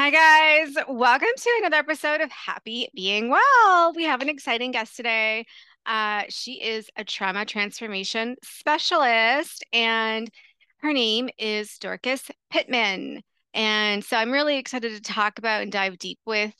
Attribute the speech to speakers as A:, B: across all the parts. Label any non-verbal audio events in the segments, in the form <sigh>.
A: Hi, guys. Welcome to another episode of Happy Being Well. We have an exciting guest today. Uh, she is a trauma transformation specialist, and her name is Dorcas Pittman. And so I'm really excited to talk about and dive deep with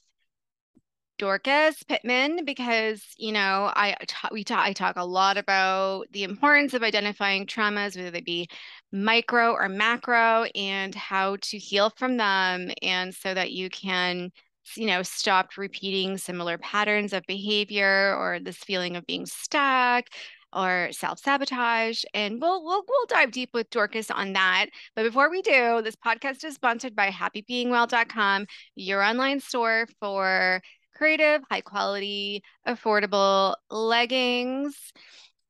A: Dorcas Pittman because you know I we talk I talk a lot about the importance of identifying traumas, whether they be micro or macro, and how to heal from them, and so that you can you know stop repeating similar patterns of behavior or this feeling of being stuck or self-sabotage and we'll, we'll we'll dive deep with Dorcas on that. But before we do this podcast is sponsored by happybeingwell.com your online store for creative, high quality, affordable leggings,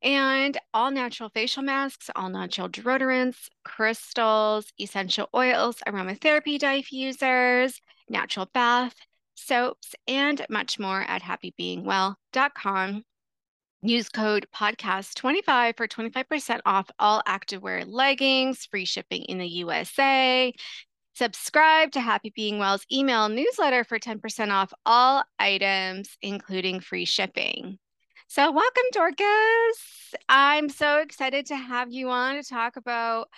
A: and all natural facial masks, all natural deodorants, crystals, essential oils, aromatherapy diffusers, natural bath soaps, and much more at happybeingwell.com. Use code podcast25 for 25% off all activewear leggings, free shipping in the USA. Subscribe to Happy Being Well's email newsletter for 10% off all items, including free shipping. So, welcome, Dorcas. I'm so excited to have you on to talk about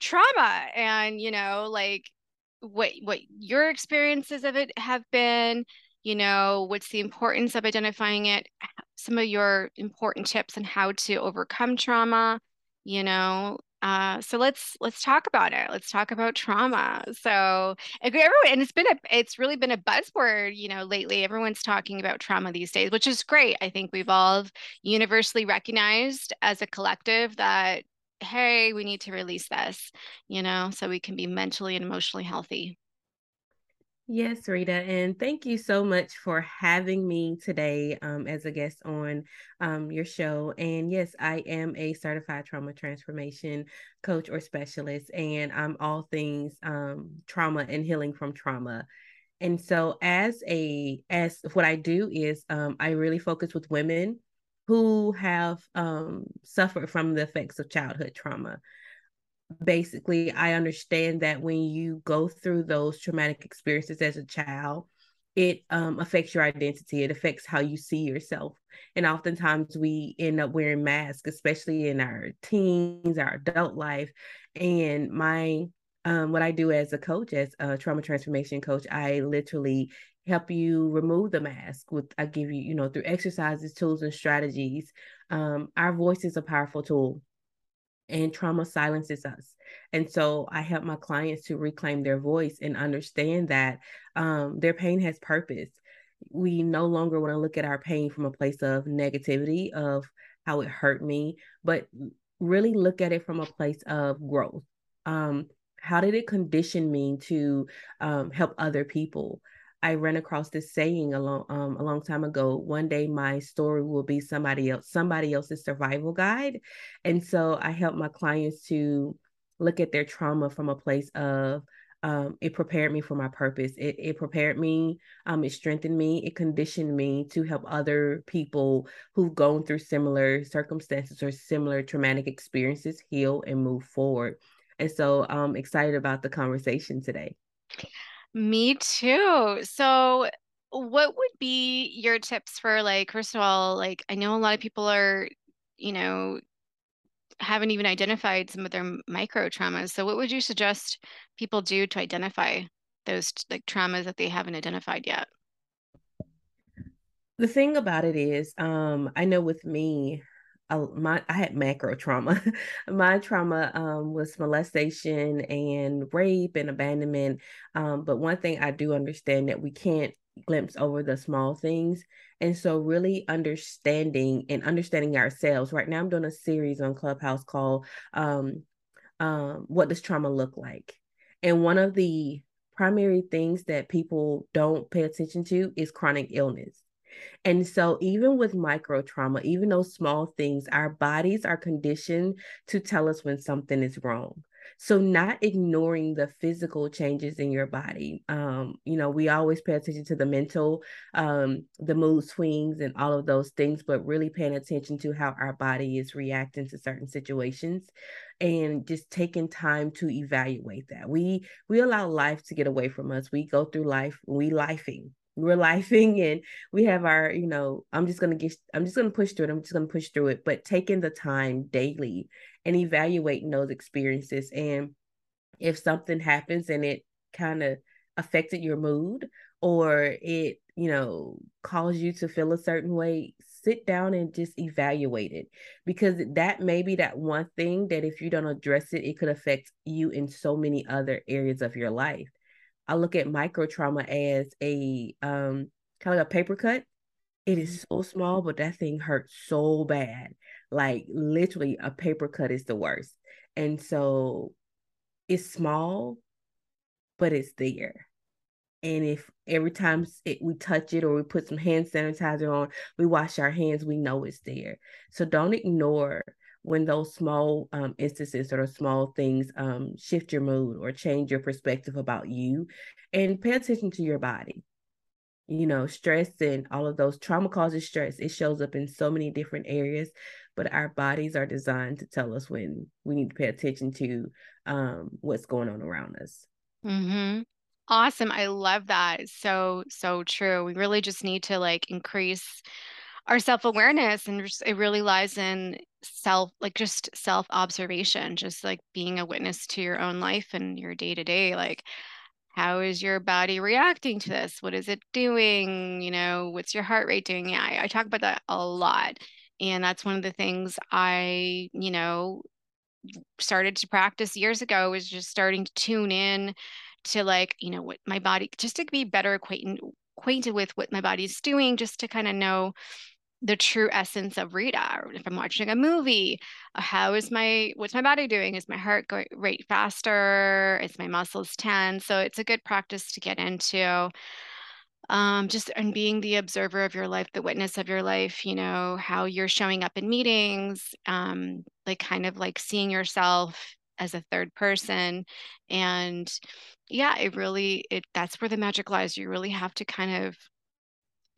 A: trauma and, you know, like what what your experiences of it have been, you know, what's the importance of identifying it, some of your important tips on how to overcome trauma, you know, uh, so let's let's talk about it. Let's talk about trauma. So everyone, and it's been a it's really been a buzzword, you know, lately. Everyone's talking about trauma these days, which is great. I think we've all universally recognized as a collective that hey, we need to release this, you know, so we can be mentally and emotionally healthy.
B: Yes, Rita, and thank you so much for having me today um, as a guest on um, your show. And yes, I am a certified trauma transformation coach or specialist, and I'm all things um, trauma and healing from trauma. And so, as a as what I do is um, I really focus with women who have um, suffered from the effects of childhood trauma basically i understand that when you go through those traumatic experiences as a child it um, affects your identity. It affects how you see yourself. And oftentimes we end up wearing masks especially in our teens our adult life. And my um, what i do as a coach as a trauma transformation coach i literally help you remove the mask with i give you you know through exercises tools and strategies. Um, our voice is a powerful tool and trauma silences us. And so I help my clients to reclaim their voice and understand that um, their pain has purpose. We no longer want to look at our pain from a place of negativity, of how it hurt me, but really look at it from a place of growth. Um, how did it condition me to um, help other people? I ran across this saying a long um, a long time ago. One day my story will be somebody else somebody else's survival guide, and so I help my clients to look at their trauma from a place of um, it prepared me for my purpose. It, it prepared me. Um, it strengthened me. It conditioned me to help other people who've gone through similar circumstances or similar traumatic experiences heal and move forward. And so I'm excited about the conversation today.
A: Me too. So, what would be your tips for like, first of all, like I know a lot of people are, you know, haven't even identified some of their micro traumas. So, what would you suggest people do to identify those like traumas that they haven't identified yet?
B: The thing about it is, um, I know with me, my I had macro trauma. <laughs> my trauma um, was molestation and rape and abandonment. Um, but one thing I do understand that we can't glimpse over the small things. And so really understanding and understanding ourselves. Right now I'm doing a series on Clubhouse called um, um, What Does Trauma Look Like? And one of the primary things that people don't pay attention to is chronic illness. And so, even with micro trauma, even those small things, our bodies are conditioned to tell us when something is wrong. So not ignoring the physical changes in your body. Um, you know, we always pay attention to the mental, um, the mood swings and all of those things, but really paying attention to how our body is reacting to certain situations and just taking time to evaluate that. We we allow life to get away from us. We go through life, we lifing. We're lifing and we have our, you know, I'm just gonna get I'm just gonna push through it. I'm just gonna push through it. But taking the time daily and evaluating those experiences. And if something happens and it kind of affected your mood or it, you know, caused you to feel a certain way, sit down and just evaluate it because that may be that one thing that if you don't address it, it could affect you in so many other areas of your life. I look at micro trauma as a um kind of like a paper cut. It is mm-hmm. so small, but that thing hurts so bad. Like literally a paper cut is the worst. And so it's small, but it's there. And if every time it, we touch it or we put some hand sanitizer on, we wash our hands, we know it's there. So don't ignore when those small um, instances or small things um, shift your mood or change your perspective about you and pay attention to your body. You know stress and all of those trauma causes stress. It shows up in so many different areas but our bodies are designed to tell us when we need to pay attention to um, what's going on around us.
A: Mm-hmm. awesome. I love that. So so true. We really just need to like increase our self-awareness and it really lies in self like just self-observation just like being a witness to your own life and your day-to-day like how is your body reacting to this? What is it doing? You know what's your heart rate doing? Yeah I, I talk about that a lot and that's one of the things i you know started to practice years ago was just starting to tune in to like you know what my body just to be better acquainted acquainted with what my body's doing just to kind of know the true essence of Rita. If I'm watching a movie, uh, how is my what's my body doing? Is my heart going rate faster? Is my muscles tense? So it's a good practice to get into. Um, just and being the observer of your life, the witness of your life, you know, how you're showing up in meetings, um, like kind of like seeing yourself as a third person. And yeah, it really it that's where the magic lies. You really have to kind of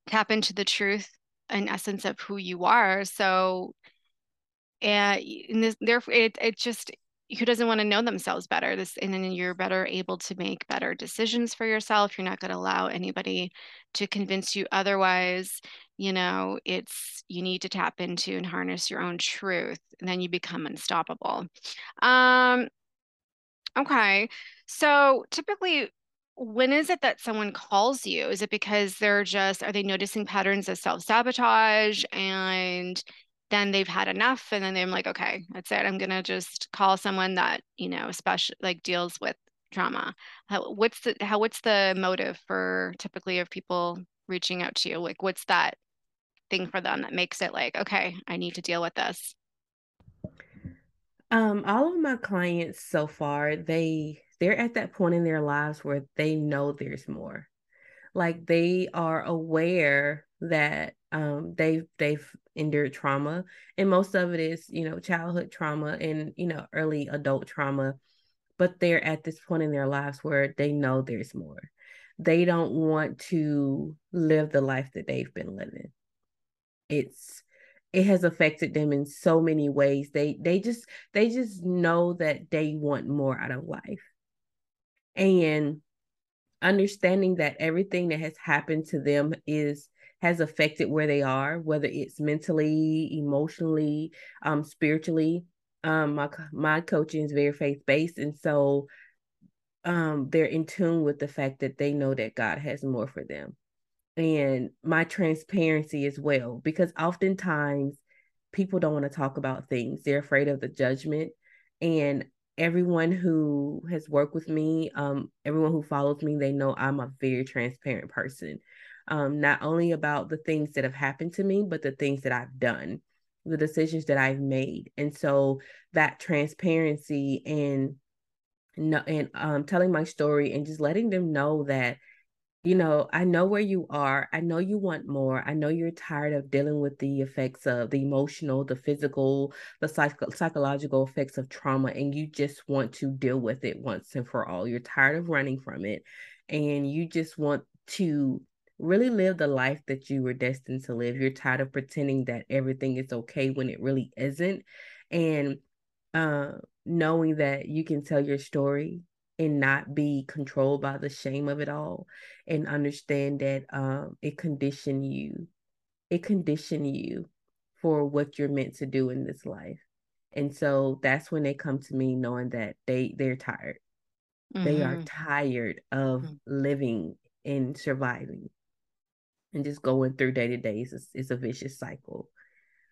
A: tap into the truth an essence of who you are. So, and therefore, it it just who doesn't want to know themselves better this and then you're better able to make better decisions for yourself you're not going to allow anybody to convince you otherwise you know it's you need to tap into and harness your own truth and then you become unstoppable um okay so typically when is it that someone calls you? Is it because they're just, are they noticing patterns of self sabotage and then they've had enough and then they're like, okay, that's it. I'm going to just call someone that, you know, especially like deals with trauma. How, what's the, how, what's the motive for typically of people reaching out to you? Like, what's that thing for them that makes it like, okay, I need to deal with this?
B: Um, all of my clients so far, they they're at that point in their lives where they know there's more. Like they are aware that um, they've they've endured trauma, and most of it is you know childhood trauma and you know early adult trauma, but they're at this point in their lives where they know there's more. They don't want to live the life that they've been living. It's it has affected them in so many ways. They they just they just know that they want more out of life and understanding that everything that has happened to them is has affected where they are whether it's mentally emotionally um spiritually um my my coaching is very faith-based. And so um they're in tune with the fact that they know that God has more for them. And my transparency as well because oftentimes people don't want to talk about things. They're afraid of the judgment. And everyone who has worked with me, um, everyone who follows me, they know I'm a very transparent person. Um, not only about the things that have happened to me, but the things that I've done, the decisions that I've made. And so that transparency and no, and um, telling my story and just letting them know that you know, I know where you are. I know you want more. I know you're tired of dealing with the effects of the emotional, the physical, the psych- psychological effects of trauma, and you just want to deal with it once and for all. You're tired of running from it, and you just want to really live the life that you were destined to live. You're tired of pretending that everything is okay when it really isn't. And uh, knowing that you can tell your story and not be controlled by the shame of it all and understand that um, it conditioned you it conditioned you for what you're meant to do in this life and so that's when they come to me knowing that they they're tired mm-hmm. they are mm-hmm. tired of mm-hmm. living and surviving and just going through day to days is, is a vicious cycle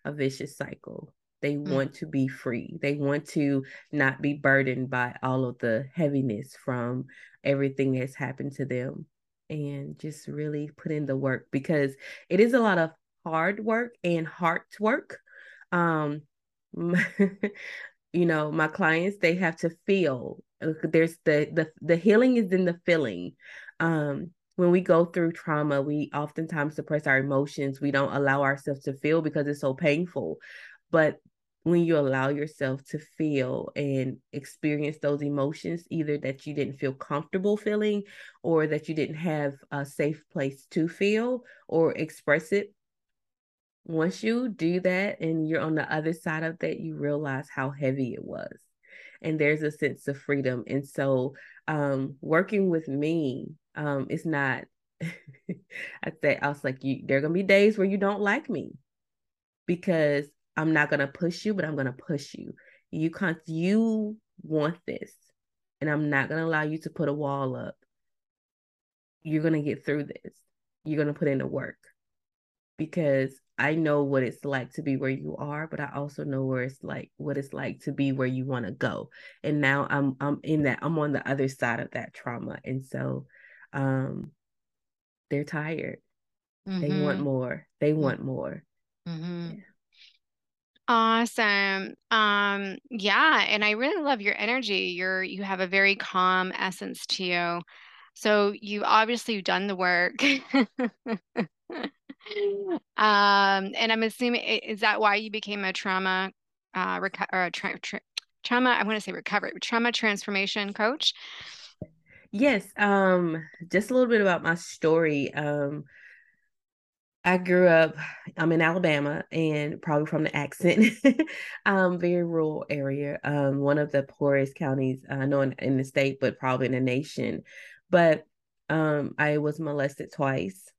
B: a vicious cycle they mm. want to be free. They want to not be burdened by all of the heaviness from everything that's happened to them and just really put in the work because it is a lot of hard work and heart work. Um, <laughs> you know, my clients, they have to feel uh, there's the the the healing is in the feeling. Um, when we go through trauma, we oftentimes suppress our emotions. We don't allow ourselves to feel because it's so painful. But when you allow yourself to feel and experience those emotions, either that you didn't feel comfortable feeling or that you didn't have a safe place to feel or express it. Once you do that and you're on the other side of that, you realize how heavy it was. And there's a sense of freedom. And so, um, working with me, um, it's not, <laughs> I say, I was like, you, there are going to be days where you don't like me because I'm not gonna push you, but I'm gonna push you. You can't you want this, and I'm not gonna allow you to put a wall up. You're gonna get through this. You're gonna put in the work because I know what it's like to be where you are, but I also know where it's like what it's like to be where you want to go. And now I'm I'm in that I'm on the other side of that trauma. And so um they're tired. Mm-hmm. They want mm-hmm. more. They mm-hmm. want more. Mm-hmm.
A: Yeah. Awesome. Um, yeah, and I really love your energy. You're you have a very calm essence to you. So you obviously you've done the work. <laughs> Um, and I'm assuming is that why you became a trauma uh reco- or a tra- tra- trauma, I want to say recovery, trauma transformation coach?
B: Yes, um, just a little bit about my story. Um, I grew up, I'm in Alabama and probably from the accent, <laughs> um, very rural area, um, one of the poorest counties I know in, in, the state, but probably in the nation. But um, I was molested twice.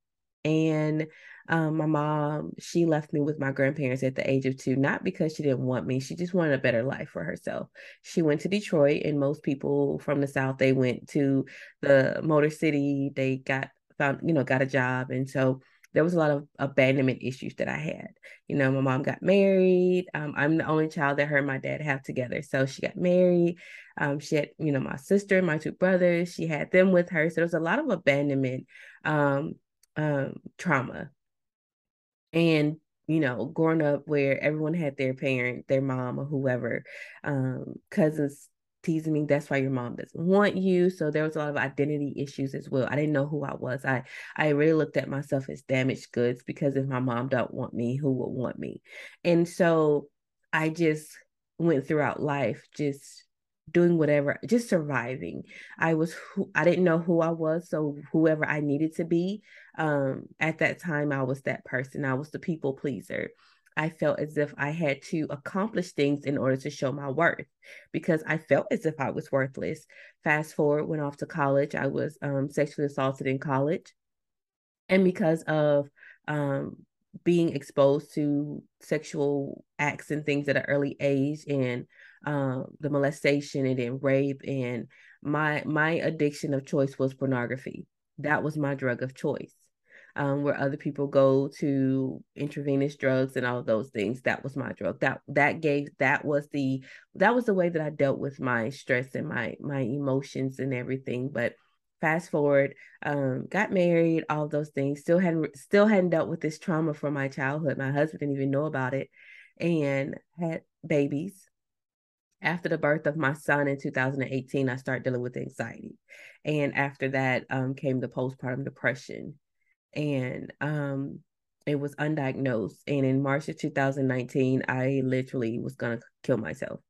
B: And um, my mom, she left me with my grandparents at the age of two, not because she didn't want me, she just wanted a better life for herself. She went to Detroit, and most people from the South, they went to the Motor City, they got found, you know, got a job. And so there was a lot of abandonment issues that I had. You know, my mom got married. Um, I'm the only child that her and my dad have together. So she got married. Um, she had, you know, my sister, my two brothers. She had them with her. So there was a lot of abandonment um, um, trauma. And you know, growing up where everyone had their parent, their mom or whoever, um, cousins teasing me that's why your mom doesn't want you. So there was a lot of identity issues as well. I didn't know who i was. I i really looked at myself as damaged goods because if my mom don't want me who would want me? And so i just went throughout life just doing whatever just surviving. I was who i didn't know who i was so whoever i needed to be um at that time i was that person. I was the people pleaser I felt as if I had to accomplish things in order to show my worth because I felt as if I was worthless. Fast forward, went off to college. I was um, sexually assaulted in college. And because of um, being exposed to sexual acts and things at an early age and um, the molestation and then rape and my my addiction of choice was pornography. That was my drug of choice um, where other people go to intravenous drugs and all those things. That was my drug. That that gave that was the that was the way that I dealt with my stress and my my emotions and everything. But fast forward, um, got married, all those things. Still hadn't still hadn't dealt with this trauma from my childhood. My husband didn't even know about it, and had babies after the birth of my son in 2018, I started dealing with anxiety. And after that um, came the postpartum depression. And um, it was undiagnosed. And in March of 2019, I literally was to kill myself.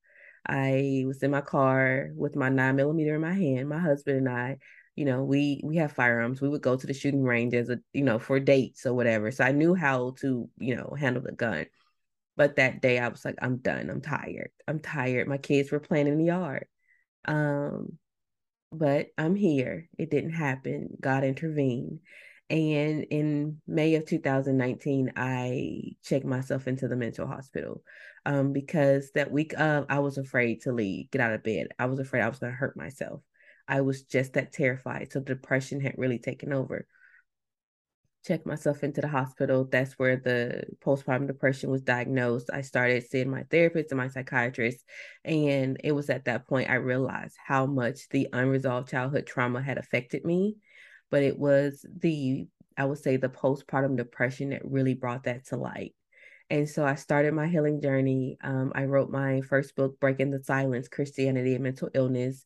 B: I was in my car with my nine millimeter in my hand. My husband and I, you know, we we have firearms. We would go to the shooting range as a, you know, for dates or whatever. So I knew how to, you know, handle the gun. But that day I was like, I'm done. I'm tired. I'm tired. My kids were playing in the yard. Um, but I'm here. It didn't happen. God intervened. And in May of 2019, I checked myself into the mental hospital um, because that week of I was afraid to leave, get out of bed. I was afraid I was going to hurt myself. I was just that terrified. So depression had really taken over checked myself into the hospital. That's where the postpartum depression was diagnosed. I started seeing my therapist and my psychiatrist. And it was at that point I realized how much the unresolved childhood trauma had affected me. But it was the, I would say, the postpartum depression that really brought that to light. And so I started my healing journey. Um, I wrote my first book, Breaking the Silence Christianity and Mental Illness.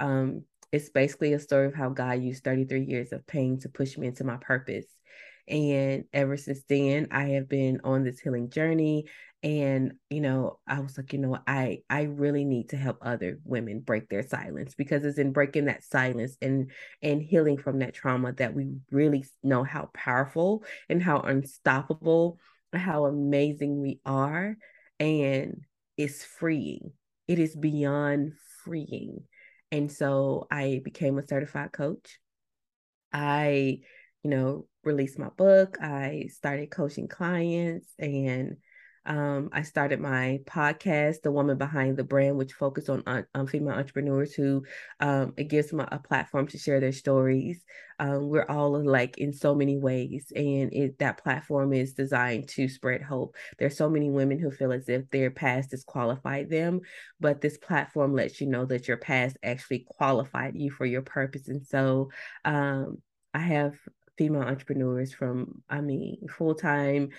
B: Um, it's basically a story of how God used 33 years of pain to push me into my purpose. And ever since then, I have been on this healing journey. And, you know, I was like, you know, I I really need to help other women break their silence because it's in breaking that silence and and healing from that trauma that we really know how powerful and how unstoppable, how amazing we are. And it's freeing. It is beyond freeing. And so I became a certified coach. I, you know, released my book. I started coaching clients and um, I started my podcast, The Woman Behind the Brand, which focused on, on, female entrepreneurs who um, it gives them a, a, platform to share their stories. Um, we're all alike in so many ways, and it, that platform is designed to spread hope. There's so many women who feel as if their past disqualified them, but this platform lets you know that your past actually qualified you for your purpose. And so um, I have female entrepreneurs from, I mean, full time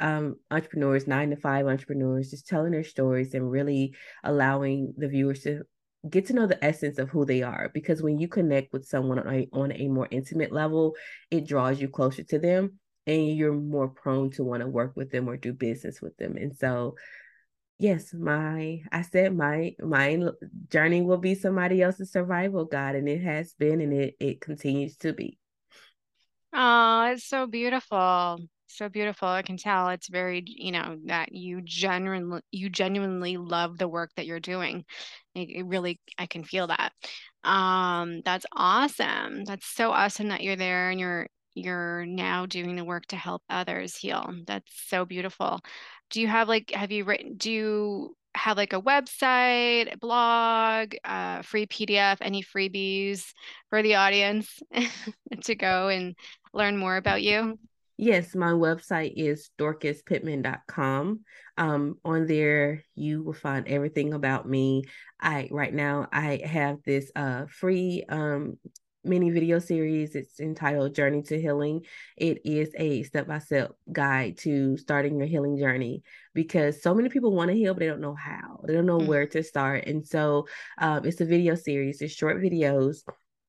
B: um, entrepreneurs, nine to five entrepreneurs, just telling their stories and really allowing the viewers to get to know the essence of who they are. Because when you connect with someone on a, on a more intimate level, it draws you closer to them and you're more prone to want to work with them or do business with them. And so, yes, my I said my my journey will be somebody else's survival guide, and it has been, and it it continues to be.
A: Oh, it's so beautiful. So beautiful. I can tell it's very, you know, that you genuinely you genuinely love the work that you're doing. It, it really I can feel that. Um, that's awesome. That's so awesome that you're there and you're you're now doing the work to help others heal. That's so beautiful. Do you have like have you written do you have like a website, blog, uh, free PDF, any freebies for the audience <laughs> to go and learn more about you?
B: Yes, my website is dorcaspittman.com. Um, on there, you will find everything about me. I right now I have this uh free um mini video series. It's entitled Journey to Healing. It is a step by step guide to starting your healing journey because so many people want to heal, but they don't know how. They don't know mm-hmm. where to start. And so um, it's a video series, it's short videos.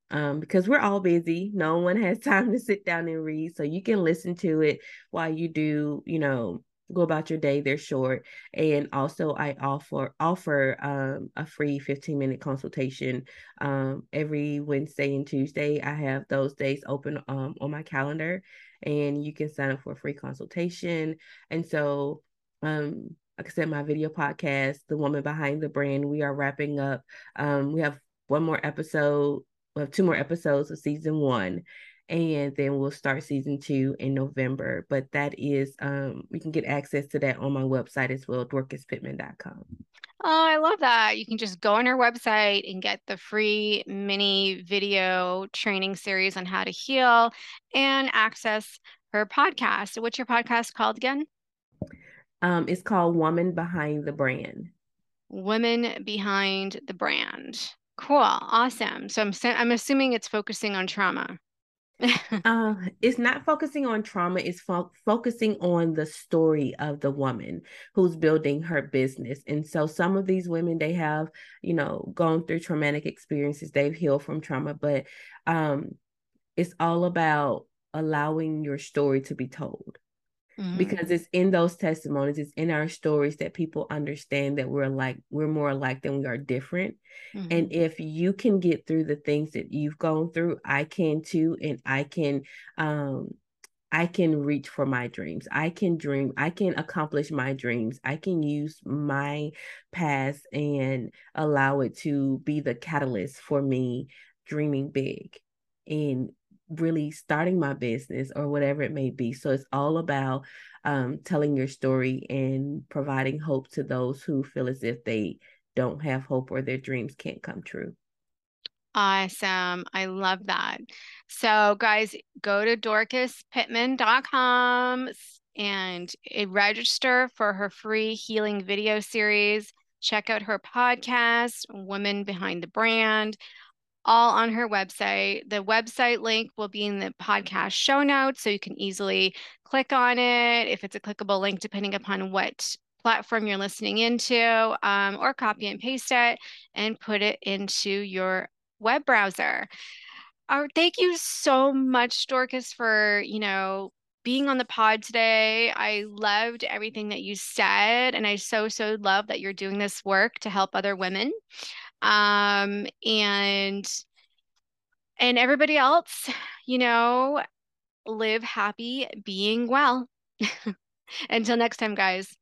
B: Um, because we're all busy. No one has <laughs> time to sit down and read. So you can listen to it while you do, you know, go about your day they're short and also i offer offer um, a free 15 minute consultation um, every wednesday and tuesday i have those days open um, on my calendar and you can sign up for a free consultation and so um, like i said my video podcast the woman behind the brand we are wrapping up um, we have one more episode we have two more episodes of season one and then we'll start season two in November. But that is, um, we can get access to that on my website as well, dorcaspittman.com.
A: Oh, I love that. You can just go on our website and get the free mini video training series on how to heal and access her podcast. What's your podcast called again?
B: Um, it's called Woman Behind the Brand.
A: Women Behind the Brand. Cool. Awesome. So I'm I'm assuming it's focusing on trauma. <laughs>
B: uh, it's not focusing on trauma, it's fo- focusing on the story of the woman who's building her business. And so some of these women, they have, you know, gone through traumatic experiences, they've healed from trauma, but um, it's all about allowing your story to be told. Mm-hmm. Because it's in those testimonies, it's in our stories that people understand that we're like we're more alike than we are different. Mm-hmm. And if you can get through the things that you've gone through, I can too, and I can um I can reach for my dreams. I can dream. I can accomplish my dreams. I can use my past and allow it to be the catalyst for me dreaming big and really starting my business or whatever it may be. So it's all about um, telling your story and providing hope to those who feel as if they don't have hope or their dreams can't come true.
A: Awesome. I love that. So, guys, go to dorcaspittman.com and register for her free healing video series. Check out her podcast, Women Behind the Brand all on her website. The website link will be in the podcast show notes, so you can easily click on it if it's a clickable link, depending upon what platform you're listening into, um, or copy and paste it and put it into your web browser. Uh, thank you so much, Dorcas, for you know being on the pod today. I loved everything that you said, and I so so love that you're doing this work to help other women um, and and everybody else, you know, live happy being well. <laughs> Until next time, guys.